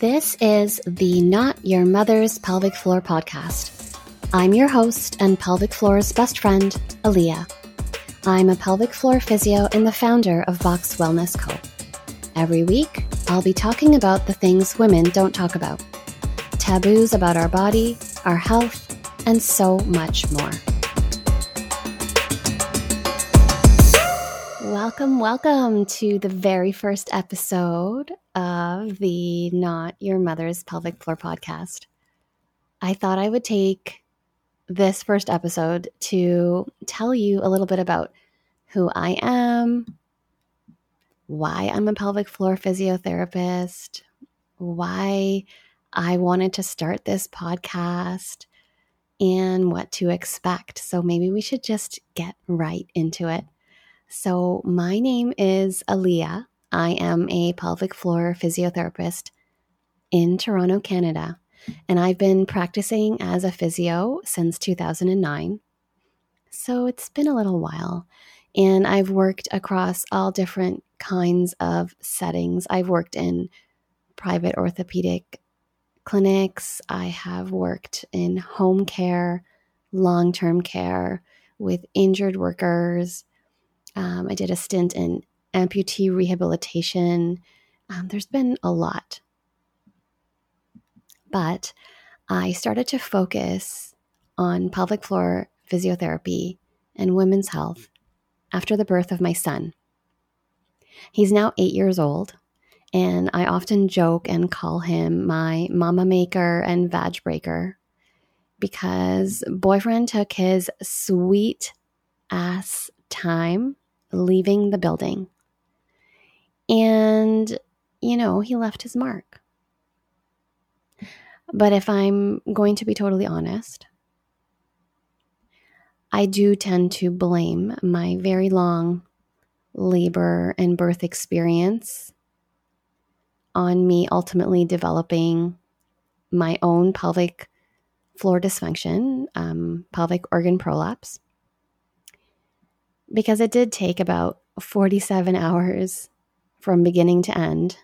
This is the Not Your Mother's Pelvic Floor podcast. I'm your host and pelvic floor's best friend, Aliya. I'm a pelvic floor physio and the founder of Box Wellness Co. Every week, I'll be talking about the things women don't talk about taboos about our body, our health, and so much more. Welcome, welcome to the very first episode of the Not Your Mother's Pelvic Floor podcast. I thought I would take this first episode to tell you a little bit about who I am, why I'm a pelvic floor physiotherapist, why I wanted to start this podcast, and what to expect. So maybe we should just get right into it. So, my name is Aliya. I am a pelvic floor physiotherapist in Toronto, Canada, and I've been practicing as a physio since 2009. So, it's been a little while, and I've worked across all different kinds of settings. I've worked in private orthopedic clinics, I have worked in home care, long term care with injured workers um, I did a stint in amputee rehabilitation. Um, there's been a lot. But I started to focus on pelvic floor physiotherapy and women's health after the birth of my son. He's now eight years old, and I often joke and call him my mama maker and vag breaker because boyfriend took his sweet ass time leaving the building. And, you know, he left his mark. But if I'm going to be totally honest, I do tend to blame my very long labor and birth experience on me ultimately developing my own pelvic floor dysfunction, um, pelvic organ prolapse because it did take about 47 hours from beginning to end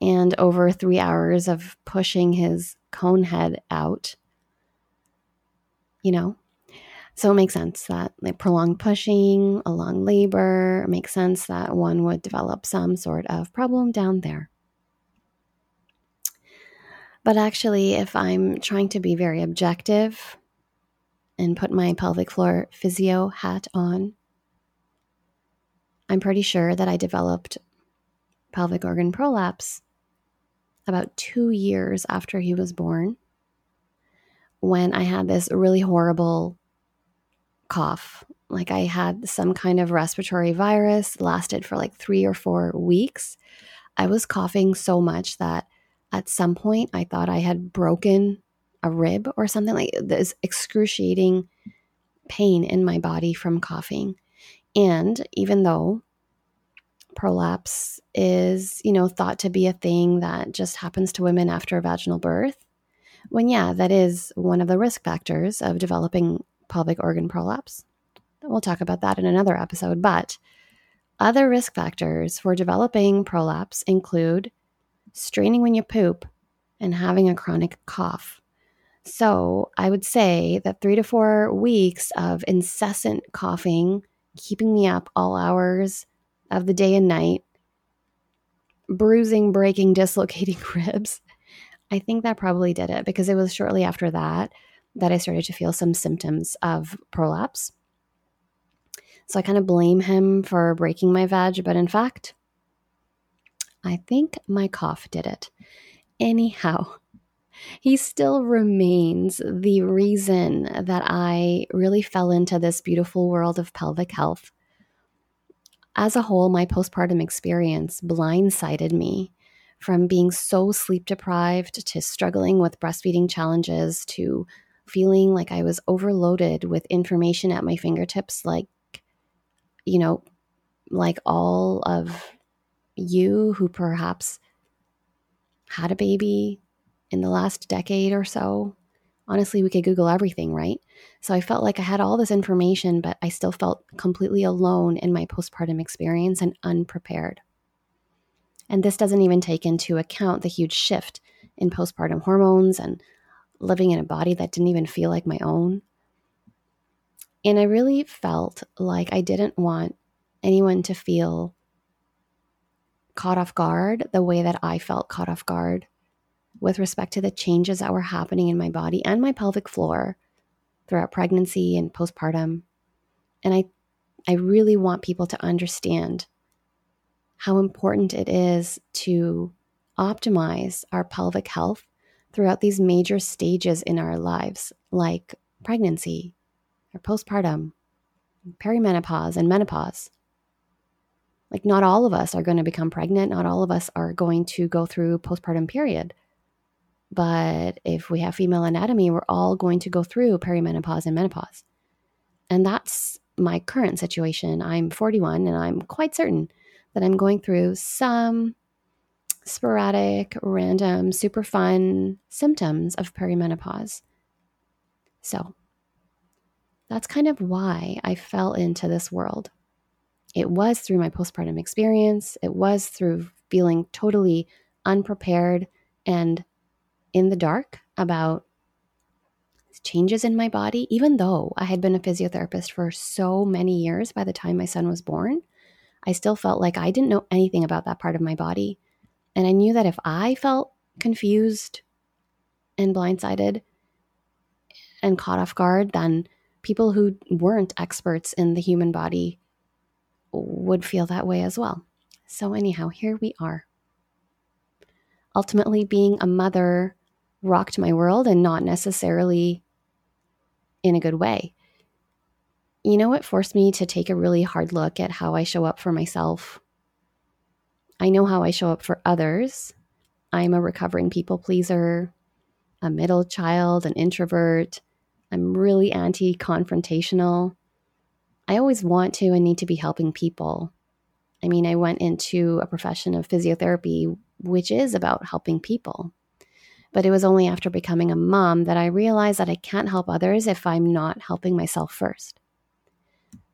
and over three hours of pushing his cone head out. You know? So it makes sense that like prolonged pushing, a long labor, makes sense that one would develop some sort of problem down there. But actually, if I'm trying to be very objective, and put my pelvic floor physio hat on, I'm pretty sure that I developed pelvic organ prolapse about two years after he was born when I had this really horrible cough. Like I had some kind of respiratory virus, lasted for like three or four weeks. I was coughing so much that at some point I thought I had broken a rib or something like this excruciating pain in my body from coughing. And even though prolapse is, you know, thought to be a thing that just happens to women after a vaginal birth, when yeah, that is one of the risk factors of developing pelvic organ prolapse. We'll talk about that in another episode, but other risk factors for developing prolapse include straining when you poop and having a chronic cough. So I would say that three to four weeks of incessant coughing, keeping me up all hours of the day and night, bruising, breaking, dislocating ribs. I think that probably did it because it was shortly after that that I started to feel some symptoms of prolapse. So I kind of blame him for breaking my vag, but in fact, I think my cough did it. Anyhow, he still remains the reason that I really fell into this beautiful world of pelvic health. As a whole, my postpartum experience blindsided me from being so sleep deprived to struggling with breastfeeding challenges to feeling like I was overloaded with information at my fingertips, like, you know, like all of you who perhaps had a baby in the last decade or so. Honestly, we could Google everything, right? So I felt like I had all this information, but I still felt completely alone in my postpartum experience and unprepared. And this doesn't even take into account the huge shift in postpartum hormones and living in a body that didn't even feel like my own. And I really felt like I didn't want anyone to feel caught off guard the way that I felt caught off guard with respect to the changes that were happening in my body and my pelvic floor throughout pregnancy and postpartum. And I I really want people to understand how important it is to optimize our pelvic health throughout these major stages in our lives, like pregnancy or postpartum, perimenopause, and menopause. Like, not all of us are going to become pregnant, not all of us are going to go through postpartum period. But if we have female anatomy, we're all going to go through perimenopause and menopause. And that's my current situation. I'm 41 and I'm quite certain that I'm going through some sporadic, random, super fun symptoms of perimenopause. So that's kind of why I fell into this world. It was through my postpartum experience, it was through feeling totally unprepared and in the dark about changes in my body, even though I had been a physiotherapist for so many years by the time my son was born. I still felt like I didn't know anything about that part of my body. And I knew that if I felt confused and blindsided and caught off guard, then people who weren't experts in the human body would feel that way as well. So, anyhow, here we are. Ultimately, being a mother rocked my world and not necessarily in a good way. You know, it forced me to take a really hard look at how I show up for myself. I know how I show up for others. I'm a recovering people pleaser, a middle child, an introvert. I'm really anti confrontational. I always want to and need to be helping people. I mean, I went into a profession of physiotherapy, which is about helping people. But it was only after becoming a mom that I realized that I can't help others if I'm not helping myself first.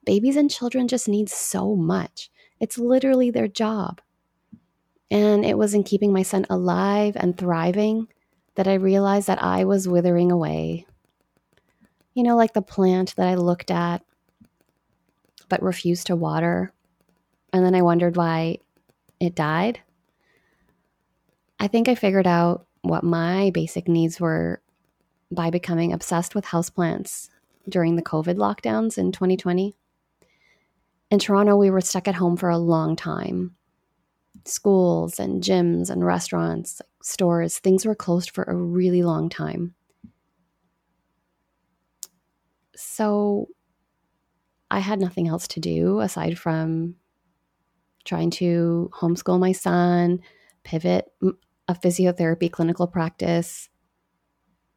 Babies and children just need so much. It's literally their job. And it was in keeping my son alive and thriving that I realized that I was withering away. You know, like the plant that I looked at but refused to water. And then I wondered why it died. I think I figured out what my basic needs were by becoming obsessed with houseplants during the COVID lockdowns in 2020. In Toronto, we were stuck at home for a long time. Schools and gyms and restaurants, stores, things were closed for a really long time. So I had nothing else to do aside from trying to homeschool my son, pivot a physiotherapy clinical practice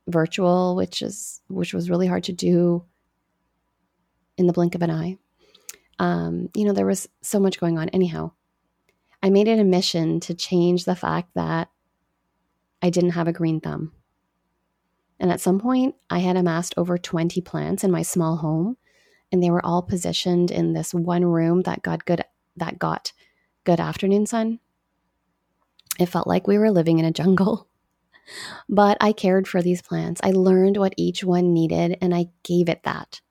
virtual, which is which was really hard to do in the blink of an eye. Um, you know, there was so much going on. Anyhow, I made it a mission to change the fact that I didn't have a green thumb. And at some point, I had amassed over 20 plants in my small home, and they were all positioned in this one room that got good that got good afternoon sun. It felt like we were living in a jungle. But I cared for these plants. I learned what each one needed and I gave it that.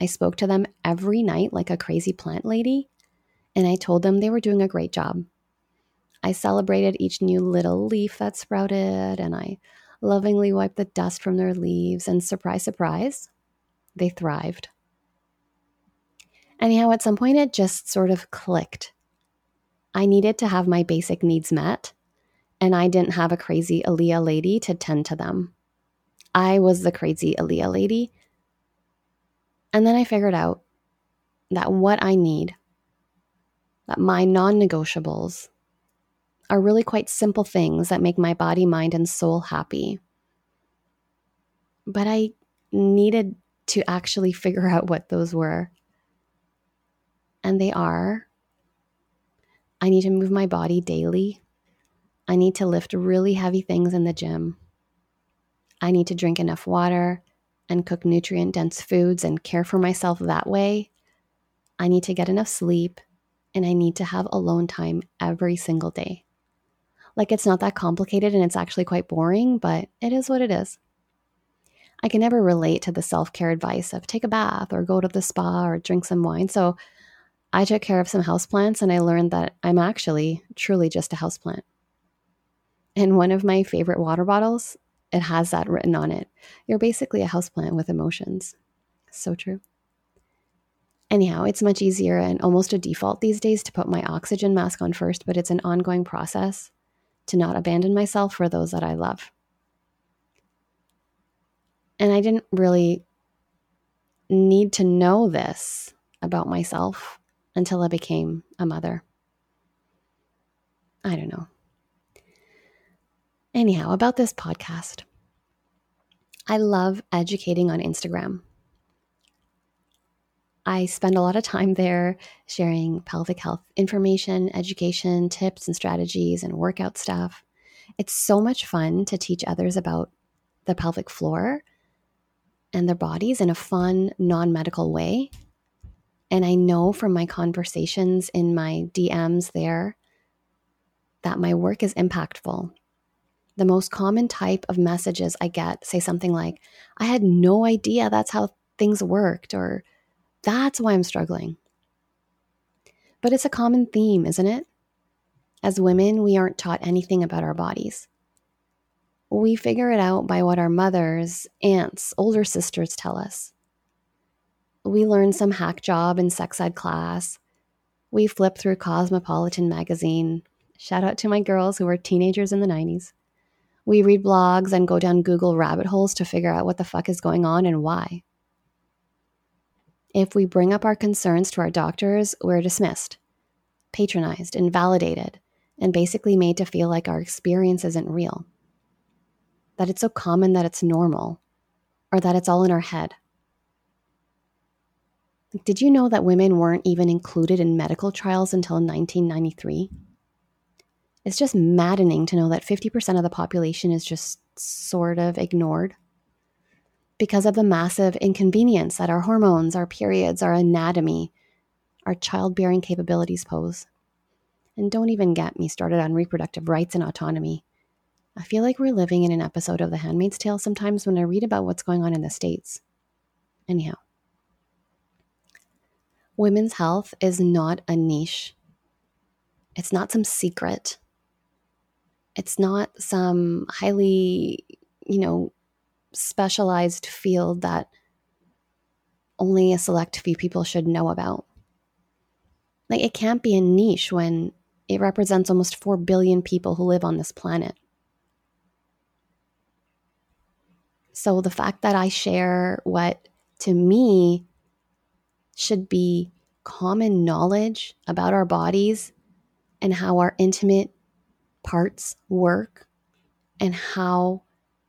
I spoke to them every night like a crazy plant lady, and I told them they were doing a great job. I celebrated each new little leaf that sprouted, and I lovingly wiped the dust from their leaves, and surprise, surprise, they thrived. Anyhow, at some point, it just sort of clicked. I needed to have my basic needs met, and I didn't have a crazy Aliya lady to tend to them. I was the crazy Aliya lady. And then I figured out that what I need, that my non negotiables, are really quite simple things that make my body, mind, and soul happy. But I needed to actually figure out what those were. And they are I need to move my body daily. I need to lift really heavy things in the gym. I need to drink enough water and cook nutrient dense foods and care for myself that way. I need to get enough sleep and I need to have alone time every single day. Like it's not that complicated and it's actually quite boring, but it is what it is. I can never relate to the self care advice of take a bath or go to the spa or drink some wine. So I took care of some houseplants and I learned that I'm actually truly just a houseplant. And one of my favorite water bottles, it has that written on it. You're basically a houseplant with emotions. So true. Anyhow, it's much easier and almost a default these days to put my oxygen mask on first, but it's an ongoing process to not abandon myself for those that I love. And I didn't really need to know this about myself until I became a mother. I don't know. Anyhow, about this podcast. I love educating on Instagram. I spend a lot of time there sharing pelvic health information, education, tips, and strategies, and workout stuff. It's so much fun to teach others about the pelvic floor and their bodies in a fun, non medical way. And I know from my conversations in my DMs there that my work is impactful. The most common type of messages I get say something like, I had no idea that's how things worked, or that's why I'm struggling. But it's a common theme, isn't it? As women, we aren't taught anything about our bodies. We figure it out by what our mothers, aunts, older sisters tell us. We learn some hack job in sex ed class. We flip through Cosmopolitan magazine. Shout out to my girls who were teenagers in the 90s. We read blogs and go down Google rabbit holes to figure out what the fuck is going on and why. If we bring up our concerns to our doctors, we're dismissed, patronized, invalidated, and basically made to feel like our experience isn't real. That it's so common that it's normal, or that it's all in our head. Did you know that women weren't even included in medical trials until 1993? It's just maddening to know that 50% of the population is just sort of ignored because of the massive inconvenience that our hormones, our periods, our anatomy, our childbearing capabilities pose. And don't even get me started on reproductive rights and autonomy. I feel like we're living in an episode of The Handmaid's Tale sometimes when I read about what's going on in the States. Anyhow, women's health is not a niche, it's not some secret, it's not some highly, you know, specialized field that only a select few people should know about. Like, it can't be a niche when it represents almost 4 billion people who live on this planet. So, the fact that I share what to me should be common knowledge about our bodies and how our intimate parts work and how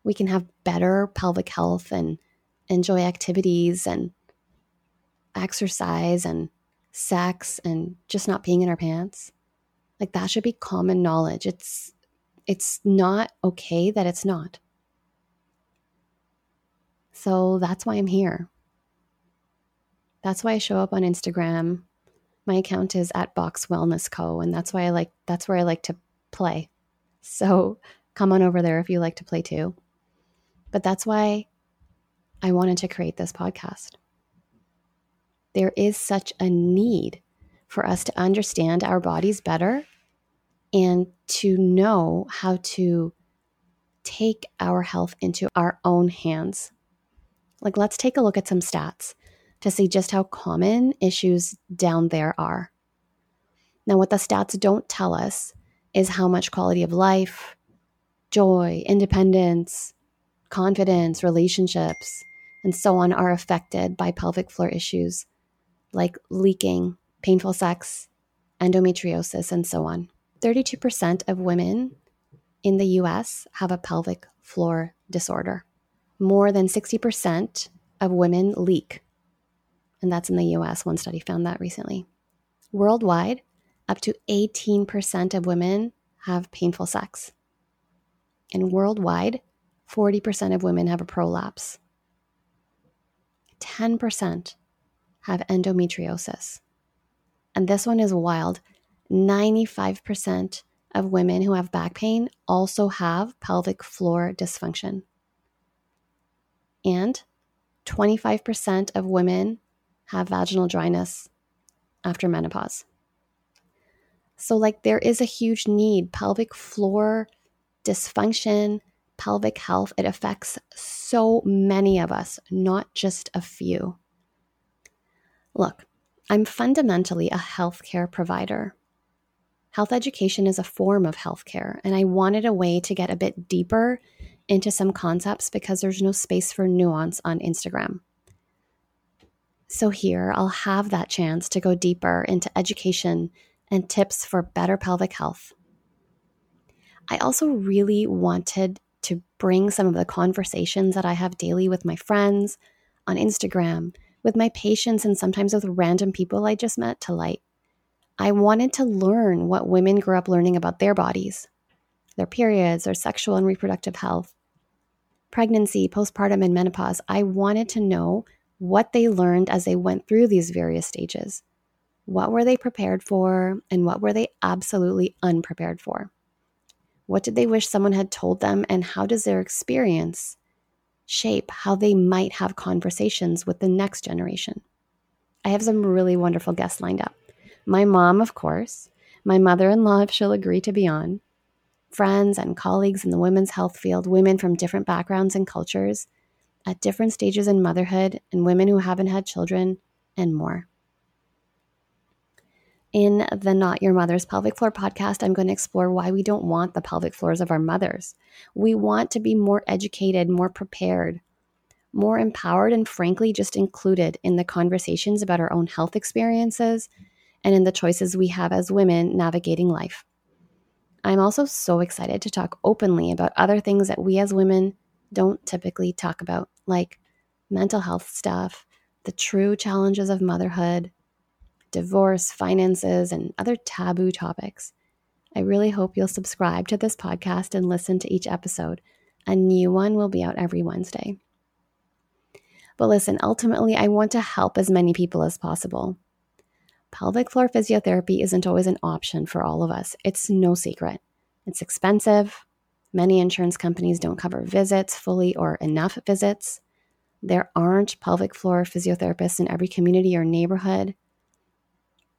we can have better pelvic health and enjoy activities and exercise and sex and just not peeing in our pants. Like that should be common knowledge. It's it's not okay that it's not. So that's why I'm here. That's why I show up on Instagram. My account is at Box Wellness Co. And that's why I like that's where I like to play. So come on over there if you like to play too. But that's why I wanted to create this podcast. There is such a need for us to understand our bodies better and to know how to take our health into our own hands. Like, let's take a look at some stats to see just how common issues down there are. Now, what the stats don't tell us is how much quality of life, joy, independence, confidence, relationships, and so on are affected by pelvic floor issues like leaking, painful sex, endometriosis, and so on. 32% of women in the US have a pelvic floor disorder. More than 60% of women leak. And that's in the US. One study found that recently. Worldwide, up to 18% of women have painful sex. And worldwide, 40% of women have a prolapse. 10% have endometriosis. and this one is wild 95% of women who have back pain also have pelvic floor dysfunction. And 25% of women have vaginal dryness after menopause. So, like, there is a huge need. Pelvic floor dysfunction, pelvic health, it affects so many of us, not just a few. Look, I'm fundamentally a healthcare provider. Health education is a form of healthcare, and I wanted a way to get a bit deeper into some concepts because there's no space for nuance on Instagram. So, here I'll have that chance to go deeper into education and tips for better pelvic health. I also really wanted to bring some of the conversations that I have daily with my friends on Instagram, with my patients, and sometimes with random people I just met to light. I wanted to learn what women grew up learning about their bodies, their periods, their sexual and reproductive health, pregnancy, postpartum, and menopause. I wanted to know what they learned as they went through these various stages. What were they prepared for, and what were they absolutely unprepared for? What did they wish someone had told them, and how does their experience shape how they might have conversations with the next generation? I have some really wonderful guests lined up. My mom, of course, my mother in law, if she'll agree to be on, friends and colleagues in the women's health field, women from different backgrounds and cultures, at different stages in motherhood, and women who haven't had children, and more. In the Not Your Mother's Pelvic Floor podcast, I'm going to explore why we don't want the pelvic floors of our mothers. We want to be more educated, more prepared, more empowered, and frankly, just included in the conversations about our own health experiences and in the choices we have as women navigating life. I'm also so excited to talk openly about other things that we as women don't typically talk about, like mental health stuff, the true challenges of motherhood, divorce, finances, and other taboo topics. I really hope you'll subscribe to this podcast and listen to each episode. A new one will be out every Wednesday. But listen, ultimately, I want to help as many people as possible. Pelvic floor physiotherapy isn't always an option for all of us. It's no secret. It's expensive, Many insurance companies don't cover visits fully or enough visits. There aren't pelvic floor physiotherapists in every community or neighborhood.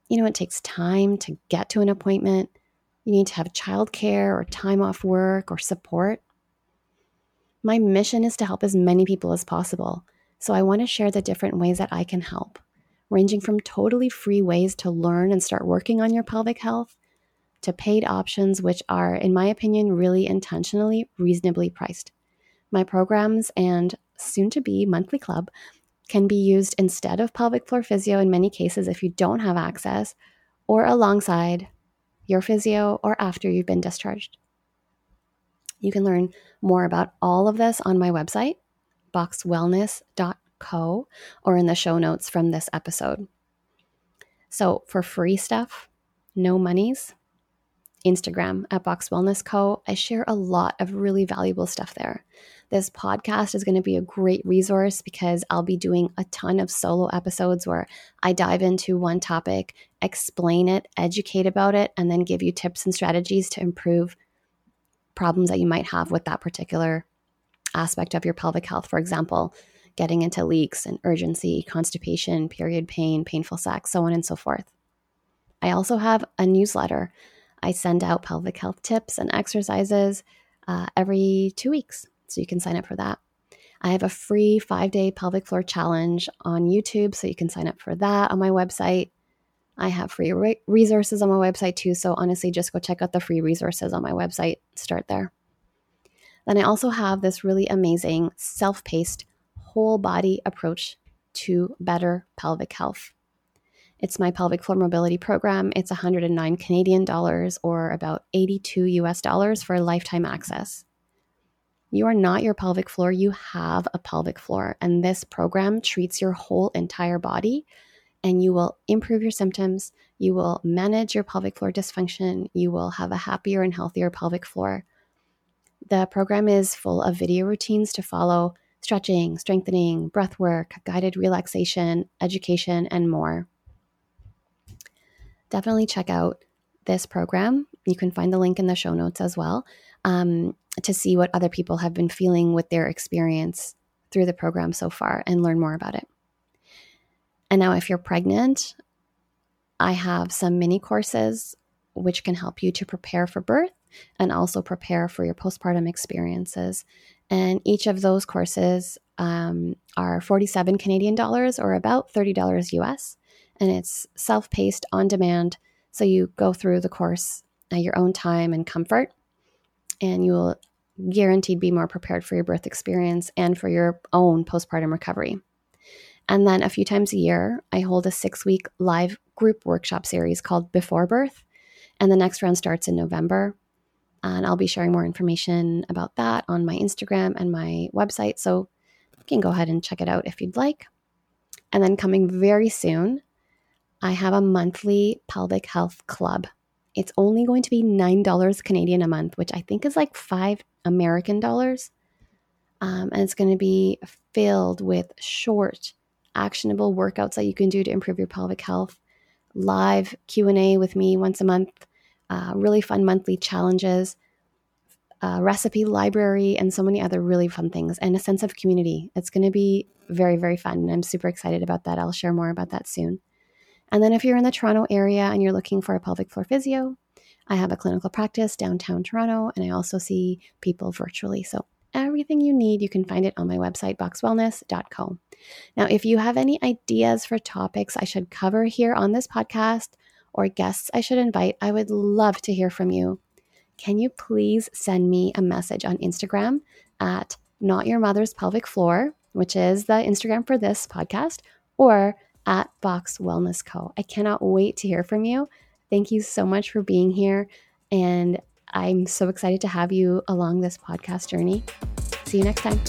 You know, it takes time to get to an appointment. You need to have childcare or time off work or support. My mission is to help as many people as possible, so I want to share the different ways that I can help, ranging from totally free ways to learn and start working on your pelvic health to paid options, which are, in my opinion, really intentionally reasonably priced. My programs and soon to be monthly club can be used instead of pelvic floor physio in many cases if you don't have access, or alongside your physio or after you've been discharged. You can learn more about all of this on my website, boxwellness.co, or in the show notes from this episode. So, for free stuff, no monies, Instagram at Box Wellness Co. I share a lot of really valuable stuff there. This podcast is going to be a great resource because I'll be doing a ton of solo episodes where I dive into one topic, explain it, educate about it, and then give you tips and strategies to improve problems that you might have with that particular aspect of your pelvic health. For example, getting into leaks and urgency, constipation, period pain, painful sex, so on and so forth. I also have a newsletter I send out pelvic health tips and exercises uh, every two weeks. So you can sign up for that. I have a free five day pelvic floor challenge on YouTube. So you can sign up for that on my website. I have free re- resources on my website too. So honestly, just go check out the free resources on my website. Start there. Then I also have this really amazing self paced whole body approach to better pelvic health. It's my pelvic floor mobility program. It's 109 Canadian dollars or about 82 US dollars for lifetime access. You are not your pelvic floor, you have a pelvic floor. And this program treats your whole entire body and you will improve your symptoms. You will manage your pelvic floor dysfunction. You will have a happier and healthier pelvic floor. The program is full of video routines to follow stretching, strengthening, breath work, guided relaxation, education, and more. Definitely check out this program. You can find the link in the show notes as well um, to see what other people have been feeling with their experience through the program so far and learn more about it. And now, if you're pregnant, I have some mini courses which can help you to prepare for birth and also prepare for your postpartum experiences. And each of those courses um, are 47 Canadian dollars or about $30 US. And it's self paced on demand. So you go through the course at your own time and comfort, and you will guaranteed be more prepared for your birth experience and for your own postpartum recovery. And then a few times a year, I hold a six week live group workshop series called Before Birth. And the next round starts in November. And I'll be sharing more information about that on my Instagram and my website. So you can go ahead and check it out if you'd like. And then coming very soon, I have a monthly pelvic health club. It's only going to be $9 Canadian a month, which I think is like five American dollars. Um, and it's going to be filled with short, actionable workouts that you can do to improve your pelvic health. Live Q and A with me once a month. Uh, really fun monthly challenges, recipe library, and so many other really fun things, and a sense of community. It's going to be very, very fun. And I'm super excited about that. I'll share more about that soon. And then if you're in the Toronto area and you're looking for a pelvic floor physio, I have a clinical practice downtown Toronto, and I also see people virtually. So everything you need, you can find it on my website, boxwellness.co. Now, if you have any ideas for topics I should cover here on this podcast or guests I should invite, I would love to hear from you. Can you please send me a message on Instagram at not your mother's pelvic floor, which is the Instagram for this podcast, or at Box Wellness Co. I cannot wait to hear from you. Thank you so much for being here. And I'm so excited to have you along this podcast journey. See you next time.